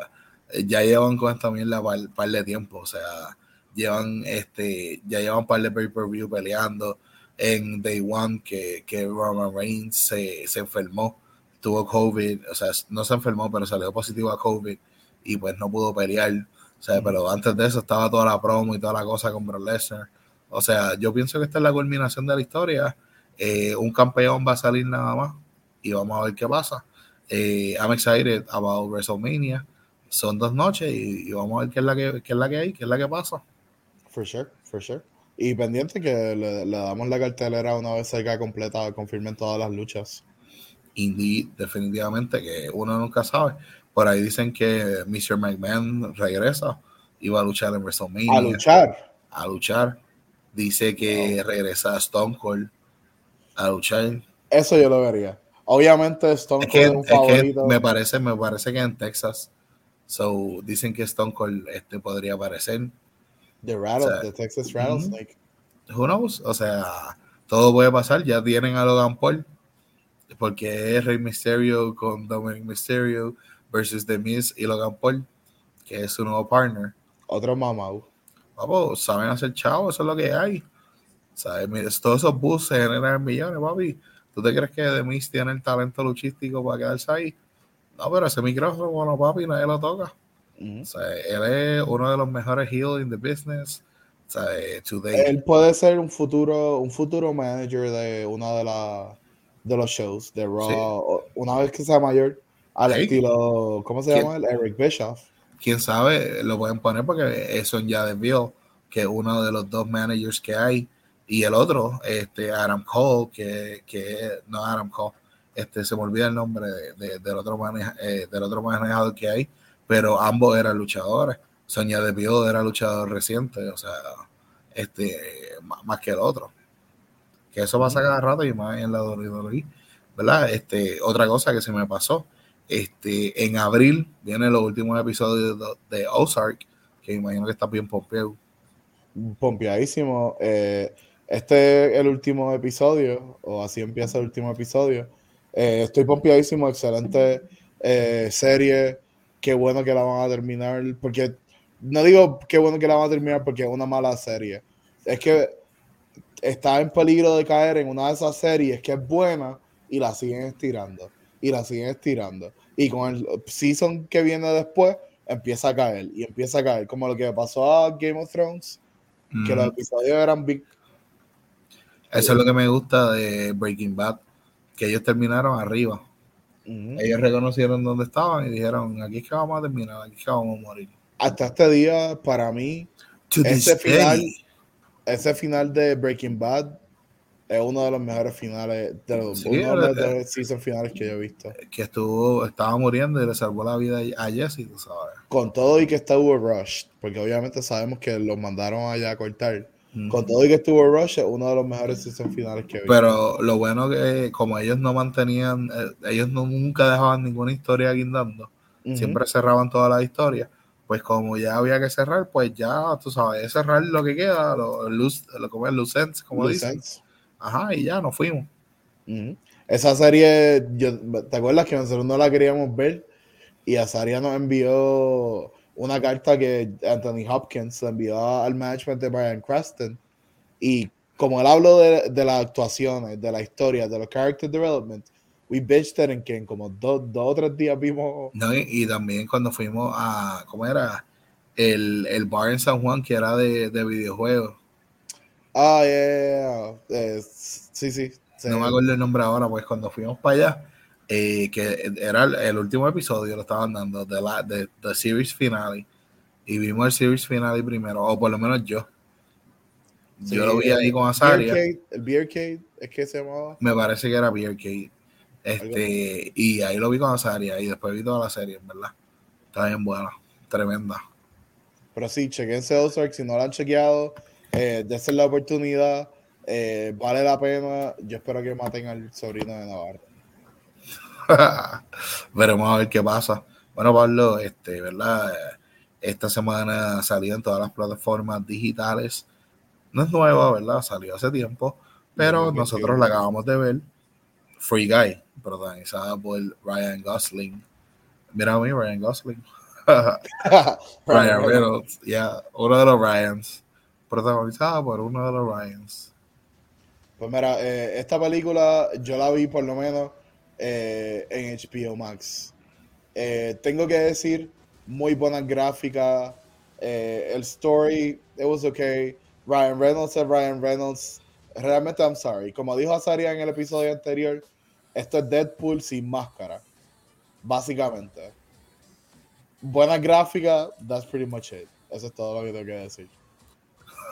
Speaker 1: ya llevan con esta mierda un par de tiempo. O sea, llevan este, ya llevan par de pay-per-view peleando en Day One que, que Roman Reigns se, se, enfermó, tuvo COVID, o sea, no se enfermó, pero salió positivo a COVID y pues no pudo pelear. O sea, pero antes de eso estaba toda la promo y toda la cosa con Brock Lesnar. O sea, yo pienso que esta es la culminación de la historia. Eh, un campeón va a salir nada más y vamos a ver qué pasa. Eh, I'm excited about WrestleMania. Son dos noches y, y, vamos a ver qué es la que, qué es la que hay, qué es la que pasa.
Speaker 2: For sure, for sure. Y pendiente que le, damos la cartelera una vez salga completa, confirmen todas las luchas.
Speaker 1: Indeed, definitivamente que uno nunca sabe. Por ahí dicen que Mr. McMahon regresa y va a luchar en WrestleMania.
Speaker 2: A luchar.
Speaker 1: A luchar. Dice que regresa Stone Cold a luchar.
Speaker 2: Eso yo lo vería. Obviamente Stone Cold es, un favorito.
Speaker 1: me parece, me parece que en Texas. So dicen que Stone Cold este podría aparecer.
Speaker 2: The Rattle, Texas Rattlesnake.
Speaker 1: Who knows? O sea, todo puede pasar. Ya tienen a Logan Paul. Porque es Rey Mysterio con Dominic Mysterio versus The Miz y Logan Paul, que es su nuevo partner.
Speaker 2: Otro mamau.
Speaker 1: Vamos, saben hacer chavo, eso es lo que hay. ¿Sabes? Mira, todos esos buses se generan millones, papi. ¿Tú te crees que Demis tiene el talento luchístico para quedarse ahí? No, pero ese micrófono, bueno, papi, nadie lo toca. o sea, él es uno de los mejores heels in the business. O sea, today.
Speaker 2: Él puede ser un futuro, un futuro manager de uno de, la, de los shows de Raw. Una vez que sea mayor, al estilo, ¿cómo se llama? El Eric Bischoff.
Speaker 1: Quién sabe, lo pueden poner porque eso ya desvió que uno de los dos managers que hay y el otro, este Adam Cole, que, que no Adam Cole, este se me olvida el nombre del otro eh, del otro manejador que hay, pero ambos eran luchadores. Sonia Deville era luchador reciente, o sea, este más, que el otro. Que eso pasa cada rato y más en la WWE, ¿verdad? Este, otra cosa que se me pasó, este, en abril vienen los últimos episodios de, Ozark, que imagino que está bien pompeado.
Speaker 2: Pompeadísimo. Eh, este es el último episodio, o así empieza el último episodio. Eh, estoy pompiadísimo, excelente eh, serie. Qué bueno que la van a terminar. Porque no digo qué bueno que la van a terminar porque es una mala serie. Es que está en peligro de caer en una de esas series que es buena y la siguen estirando. Y la siguen estirando. Y con el season que viene después, empieza a caer. Y empieza a caer. Como lo que pasó a Game of Thrones. Que los episodios eran big,
Speaker 1: eso es lo que me gusta de Breaking Bad, que ellos terminaron arriba. Ellos reconocieron dónde estaban y dijeron, aquí es que vamos a terminar, aquí es que vamos a morir.
Speaker 2: Hasta este día, para mí, ese final, ese final de Breaking Bad es uno de los mejores finales, de los, uno de los eh, season finales que yo he visto.
Speaker 1: Que estuvo, estaba muriendo y le salvó la vida a Jesse, tú sabes.
Speaker 2: Con todo y que estuvo rushed, porque obviamente sabemos que los mandaron allá a cortar con todo y que estuvo Rush, uno de los mejores season finales que vi.
Speaker 1: Pero lo bueno que como ellos no mantenían, eh, ellos no, nunca dejaban ninguna historia guindando, siempre cerraban toda la historia. Pues como ya había que cerrar, pues ya, tú sabes, cerrar lo que queda, lo, lo, lo como es Lucens, como dicen. Ajá, y ya nos fuimos.
Speaker 2: Esa serie, yo, ¿te acuerdas que nosotros no la queríamos ver? Y Azaria nos envió una carta que Anthony Hopkins envió al management de Brian Cranston y como él habló de, de las actuaciones, de la historia, de los character development, we bitched it en que en como dos, dos o tres días vimos...
Speaker 1: No, y, también cuando fuimos a, ¿cómo era? El, el bar en San Juan que era de, de videojuegos.
Speaker 2: Ah, yeah, eh, sí, sí, sí,
Speaker 1: No me acuerdo el nombre ahora, pues cuando fuimos para allá, eh, que era el, último episodio, lo estaban dando, de la de, de, series finale. Y vimos el series finale primero, o por lo menos yo. yo lo vi ahí con Azaria.
Speaker 2: El Beer Cade, ¿es que se llamaba?
Speaker 1: Me parece que era Beer Cade. Este, y ahí lo vi con Azaria y después vi toda la serie, verdad. Está bien buena, tremenda.
Speaker 2: Pero sí, chequense Ozark, si no la han chequeado, eh, la oportunidad, eh, vale la pena. Yo espero que maten al sobrino de Navarro.
Speaker 1: Veremos a ver qué pasa. Bueno, Pablo, este, ¿verdad? Esta semana salió en todas las plataformas digitales. No es nueva, ¿verdad? Salió hace tiempo, pero nosotros la acabamos de ver. Free Guy, protagonizada por Ryan Gosling. Mira a mí, Ryan Gosling. Ryan Reynolds, ya, uno de los Ryans. Protagonizada por uno de los Ryans.
Speaker 2: Pues mira, eh, esta película yo la vi por lo menos eh, en HBO Max. Eh, tengo que decir, muy buena gráfica. Eh, el story, it was okay. Ryan Reynolds es Ryan Reynolds. Realmente, I'm sorry. Como dijo Azaria en el episodio anterior, esto es Deadpool sin máscara. Básicamente. Buena gráfica, that's pretty much it. Eso es todo lo que tengo que decir.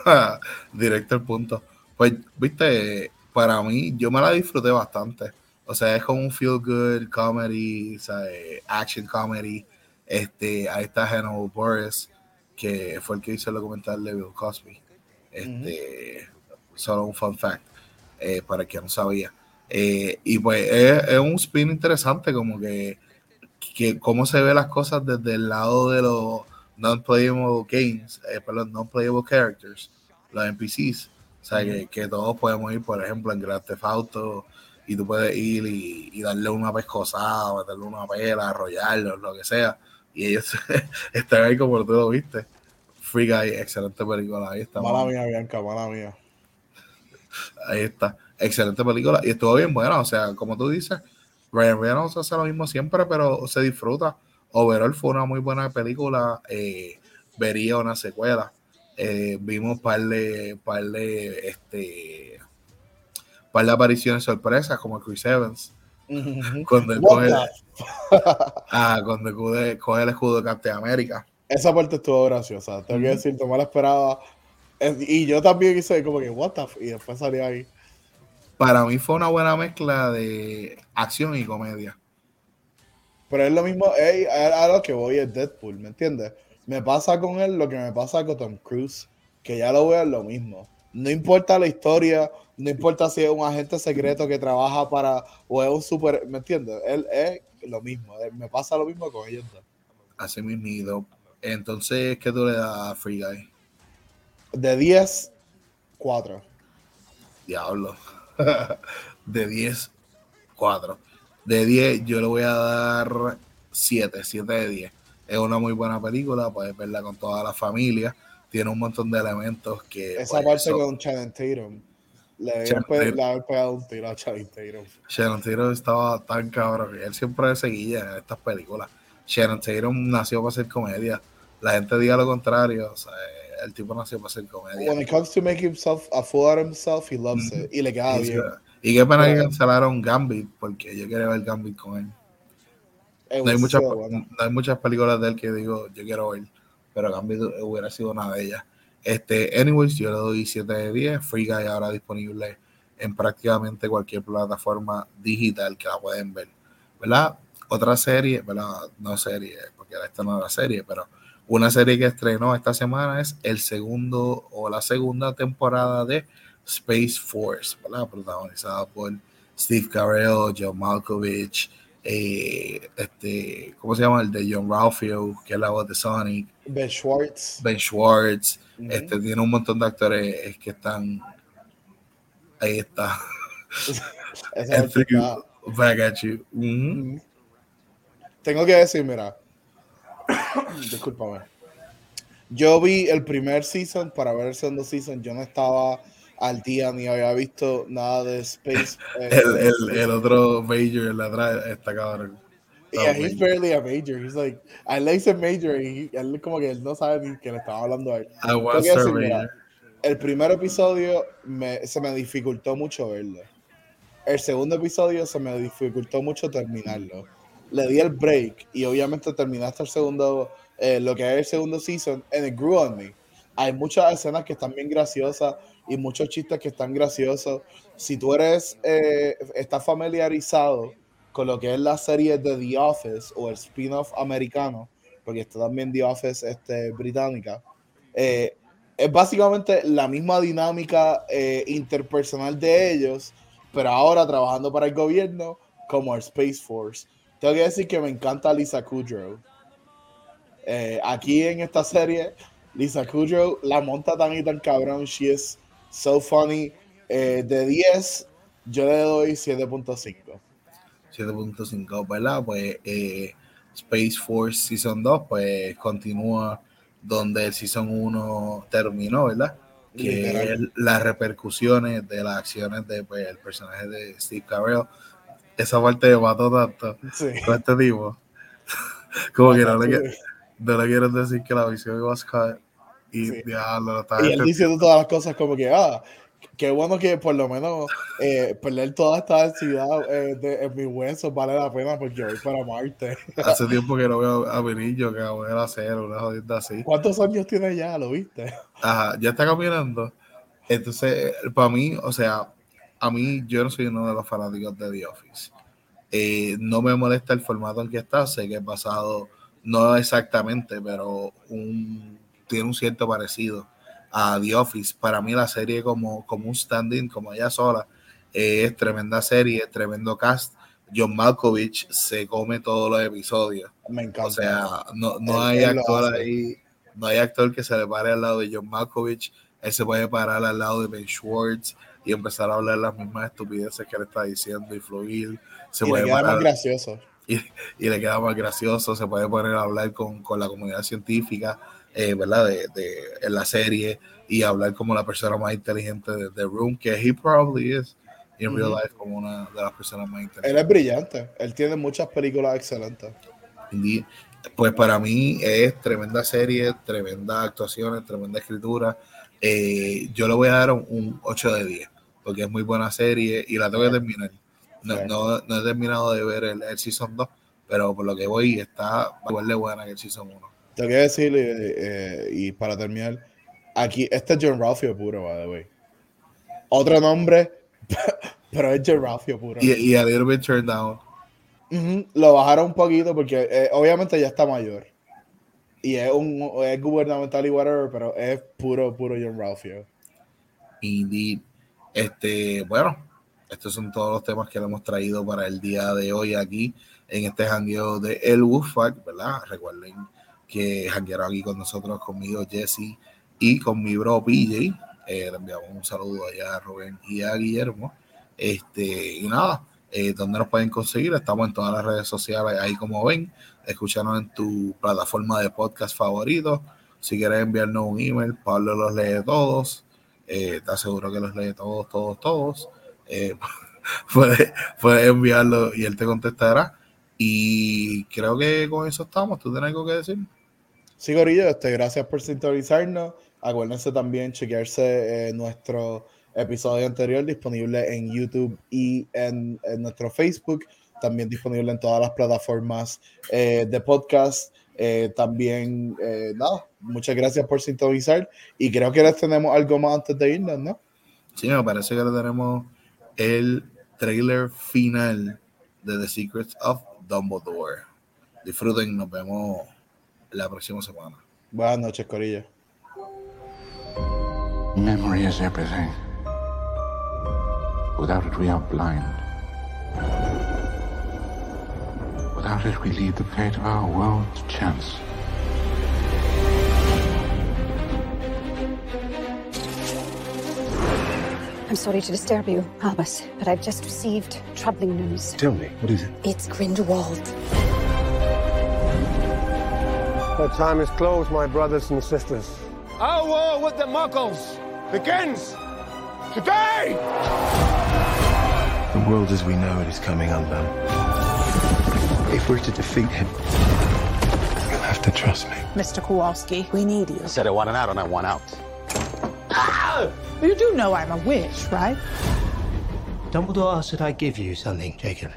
Speaker 1: Directo al punto. Pues, viste, para mí, yo me la disfruté bastante. O sea, es como un feel good comedy, action comedy. Este, ahí está Hannibal Boris, que fue el que hizo el documental de Bill Cosby. Este, Solo un fun fact, eh, para quien no sabía. Eh, y pues es, un spin interesante, como que, que cómo se ve las cosas desde el lado de los non-playable games, eh, perdón, non-playable characters, los NPCs. O sea, que, que, todos podemos ir, por ejemplo, en Grand Theft Auto y tú puedes ir y, darle una pescosada, meterle una pela, arrollarlo, lo que sea. Y ellos están ahí como tú lo viste. Free Guy, excelente película. Ahí está.
Speaker 2: Mala mía, Bianca, mala mía.
Speaker 1: Ahí está. Excelente película. Y estuvo bien buena. O sea, como tú dices, Ryan Reynolds hace lo mismo siempre, pero se disfruta. Overall fue una muy buena película. Eh, vería una secuela. Eh, vimos par de, par de, este, par de apariciones sorpresas como Chris Evans. Cuando él coge, ah, cuando coge, el escudo de Captain América.
Speaker 2: Esa parte estuvo graciosa. Tengo que decir, no me la esperaba. Y yo también hice como que, what the Y después salió ahí.
Speaker 1: Para mí fue una buena mezcla de acción y comedia.
Speaker 2: Pero es lo mismo, a lo que voy es Deadpool, ¿me entiendes? Me pasa con él lo que me pasa con Tom Cruise, que ya lo veo lo mismo. No importa la historia, no importa si es un agente secreto que trabaja para, o es un super, ¿me entiendes? Él es lo mismo, me pasa lo mismo con ellos.
Speaker 1: Así mismo. Entonces, ¿qué tú le das a Free Guy?
Speaker 2: De 10, 4.
Speaker 1: Diablo. de 10, 4. De 10, yo le voy a dar 7, 7 de 10. Es una muy buena película, puedes verla con toda la familia. Tiene un montón de elementos que.
Speaker 2: Esa pues, parte con Channing Tatum. Le haber pegado un tiro a Channing Tatum.
Speaker 1: Shannon Tatum estaba tan cabrón. Él siempre seguía en estas películas. Shannon Tatum nació para hacer comedia. La gente diga lo contrario. O sea, el tipo nació para hacer comedia.
Speaker 2: When it comes to make himself a fool out of himself, he loves it. Y le queda bien.
Speaker 1: Y qué pena que cancelaron Gambit, porque yo quería ver Gambit con él. No hay, muchas, no hay muchas películas de él que digo, yo quiero ver, pero Gambit hubiera sido una de ellas. Este, anyways, yo le doy 7 de 10. Free Guy ahora disponible en prácticamente cualquier plataforma digital que la pueden ver. ¿Verdad? Otra serie, ¿verdad? No serie, porque esta no es la serie, pero una serie que estrenó esta semana es el segundo o la segunda temporada de Space Force, ¿verdad? protagonizada por Steve Carell, John Malkovich, eh, este, ¿cómo se llama? El de John Ralphio, que es la voz de Sonic.
Speaker 2: Ben Schwartz.
Speaker 1: Ben Schwartz. este, tiene un montón de actores que están. Ahí está. back at you.
Speaker 2: Tengo que decir, mira, Discúlpame. Yo vi el primer season para ver el segundo season. Yo no estaba al día ni había visto nada de Space.
Speaker 1: Eh, el, el, otro Major en la atrás está cabrón.
Speaker 2: Yeah, he's barely a major. He's like, I like a major. Y él como que él no sabe ni que le estaba hablando a él. I was el primer episodio me, se me dificultó mucho verlo. El segundo episodio se me dificultó mucho terminarlo le di el break y obviamente terminaste el segundo, eh, lo que es el segundo season, and it grew on me. Hay muchas escenas que están bien graciosas y muchos chistes que están graciosos. Si tú eres, eh, estás familiarizado con lo que es la serie de The Office o el spin-off americano, porque está también The Office este, británica, eh, es básicamente la misma dinámica interpersonal de ellos, pero ahora trabajando para el gobierno como el Space Force. Tengo que decir que me encanta Lisa Kudrow. Eh, aquí en esta serie, Lisa Kudrow la monta tan y tan cabrón. She is so funny. Eh, de 10, yo le doy 7.5.
Speaker 1: 7.5, ¿verdad? Pues eh, Space Force Season 2, pues continúa donde el Season 1 terminó, ¿verdad? Que las repercusiones de las acciones del pues, personaje de Steve Carell esa parte me mató tanto con este tipo. Como que no le, no le quiero decir que la visión iba a caer. Y, sí. diablo,
Speaker 2: y él diciendo todas las cosas como que, ah, qué bueno que por lo menos eh, perder toda esta actividad eh, de, en mis huesos vale la pena porque voy para Marte.
Speaker 1: Hace tiempo que no veo a Virillo que voy a hacer una jodida así.
Speaker 2: ¿Cuántos años tiene ya? ¿Lo viste?
Speaker 1: Ajá, ya está caminando. Entonces, para mí, o sea, a mí yo no soy uno de los fanáticos de The Office. Eh, no me molesta el formato en que está, sé que he pasado, no exactamente, pero un, tiene un cierto parecido a The Office. Para mí la serie como, como un stand-in, como ella sola, es tremenda serie, tremendo cast. John Malkovich se come todos los episodios.
Speaker 2: Me encanta.
Speaker 1: O sea, no, no hay actor ahí, no hay actor que se le pare al lado de John Malkovich. Él se puede parar al lado de Ben Schwartz y empezar a hablar las mismas estupideces que él está diciendo y fluir. Se
Speaker 2: y
Speaker 1: puede
Speaker 2: le queda
Speaker 1: parar,
Speaker 2: más gracioso.
Speaker 1: Y, y le queda más gracioso, se puede poner a hablar con, con la comunidad científica, eh, ¿verdad? De, de, en la serie y hablar como la persona más inteligente de The Room, que he probably is in real life como una de las personas más
Speaker 2: Él
Speaker 1: inteligentes.
Speaker 2: es brillante. Él tiene muchas películas excelentes.
Speaker 1: Pues para mí es tremenda serie, tremenda actuaciones, tremenda escritura. Eh, yo le voy a dar un, un 8 de 10, porque es muy buena serie y la tengo que terminar. No, no, no he terminado de ver el, el Season 2, pero por lo que voy está igual de buena que el Season 1.
Speaker 2: Te quiero decir, eh, eh, y para terminar, aquí, este es John Ralphio puro, by the way. Otro nombre, pero es John Ralphio puro.
Speaker 1: Y, y a little bit turned down.
Speaker 2: Ujú, Lo bajaron un poquito porque eh, obviamente ya está mayor. Y es, un, es gubernamental y whatever, pero es puro, puro John Ralphio.
Speaker 1: Indeed. Este, bueno, estos son todos los temas que le hemos traído para el día de hoy aquí en este jangueo de El Wolfpack, ¿verdad? Recuerden que janguearon aquí con nosotros, conmigo Jesse y con mi bro PJ. Eh, le enviamos un saludo allá a Rubén y a Guillermo. Este, y nada, eh, ¿dónde nos pueden conseguir? Estamos en todas las redes sociales, ahí como ven, escucharnos en tu plataforma de podcast favorito. Si quieres enviarnos un email, Pablo los lee todos. Eh, te aseguro que los lee todos, todos, todos. Eh, puedes, puedes enviarlo y él te contestará. Y creo que con eso estamos. ¿Tú tienes algo que decir?
Speaker 2: Sí, Gorillo, este, gracias por sintonizarnos. Acuérdense también chequearse eh, nuestro episodio anterior disponible en YouTube y en, en nuestro Facebook. También disponible en todas las plataformas eh, de podcast. Eh, también, eh, nada, muchas gracias por sintonizar. Y creo que les tenemos algo más antes de irnos, ¿no?
Speaker 1: Sí, me parece que le tenemos el trailer final de The Secrets of Dumbledore. Disfruten, nos vemos la próxima semana.
Speaker 2: Buenas noches, Corillo.
Speaker 3: Memory is everything. Without it, we are blind. Without it, we leave the fate of our world to chance.
Speaker 4: I'm sorry to disturb you, Albus, but I've just received troubling news.
Speaker 5: Tell me, what is it?
Speaker 4: It's Grindelwald.
Speaker 6: The time is close, my brothers and sisters.
Speaker 7: Our war with the Muggles begins today!
Speaker 5: The world as we know it is coming undone. If we're to defeat him, you'll have to trust me.
Speaker 8: Mr. Kowalski, we need you.
Speaker 7: Said I want an out and I want out.
Speaker 8: You do know I'm a witch, right?
Speaker 9: Dumbledore asked that I give you something, Jacob.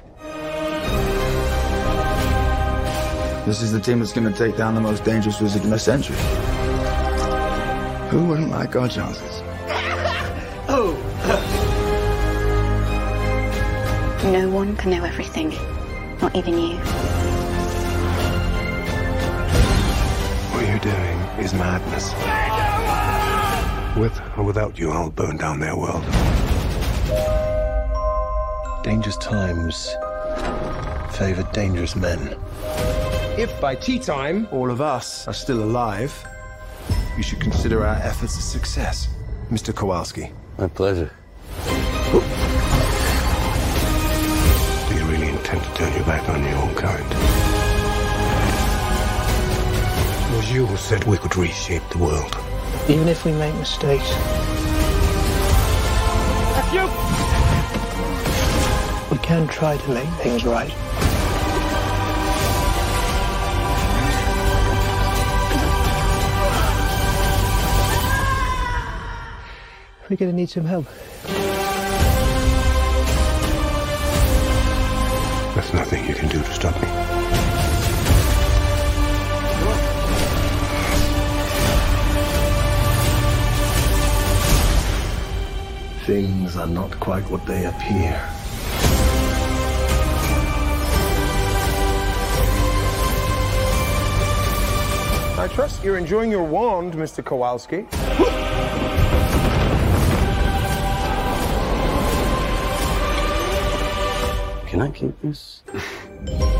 Speaker 10: This is the team that's going to take down the most dangerous wizard in the century. Who wouldn't like our chances? oh!
Speaker 4: No one can know everything, not even you.
Speaker 5: What you're doing is madness. With or without you, I'll burn down their world. Dangerous times favor dangerous men.
Speaker 7: If by tea time,
Speaker 5: All of us are still alive. You should consider our efforts a success, Mr. Kowalski.
Speaker 7: my pleasure.
Speaker 5: Do you really intend to turn your back on your own kind? It was you who said we could reshape the world.
Speaker 9: Even if we make mistakes. We can try to make things right. We're gonna need some help.
Speaker 5: There's nothing you can do to stop me. Things are not quite what they appear.
Speaker 6: I I trust you're enjoying your wand, Mr. Kowalski.
Speaker 1: Can I keep this?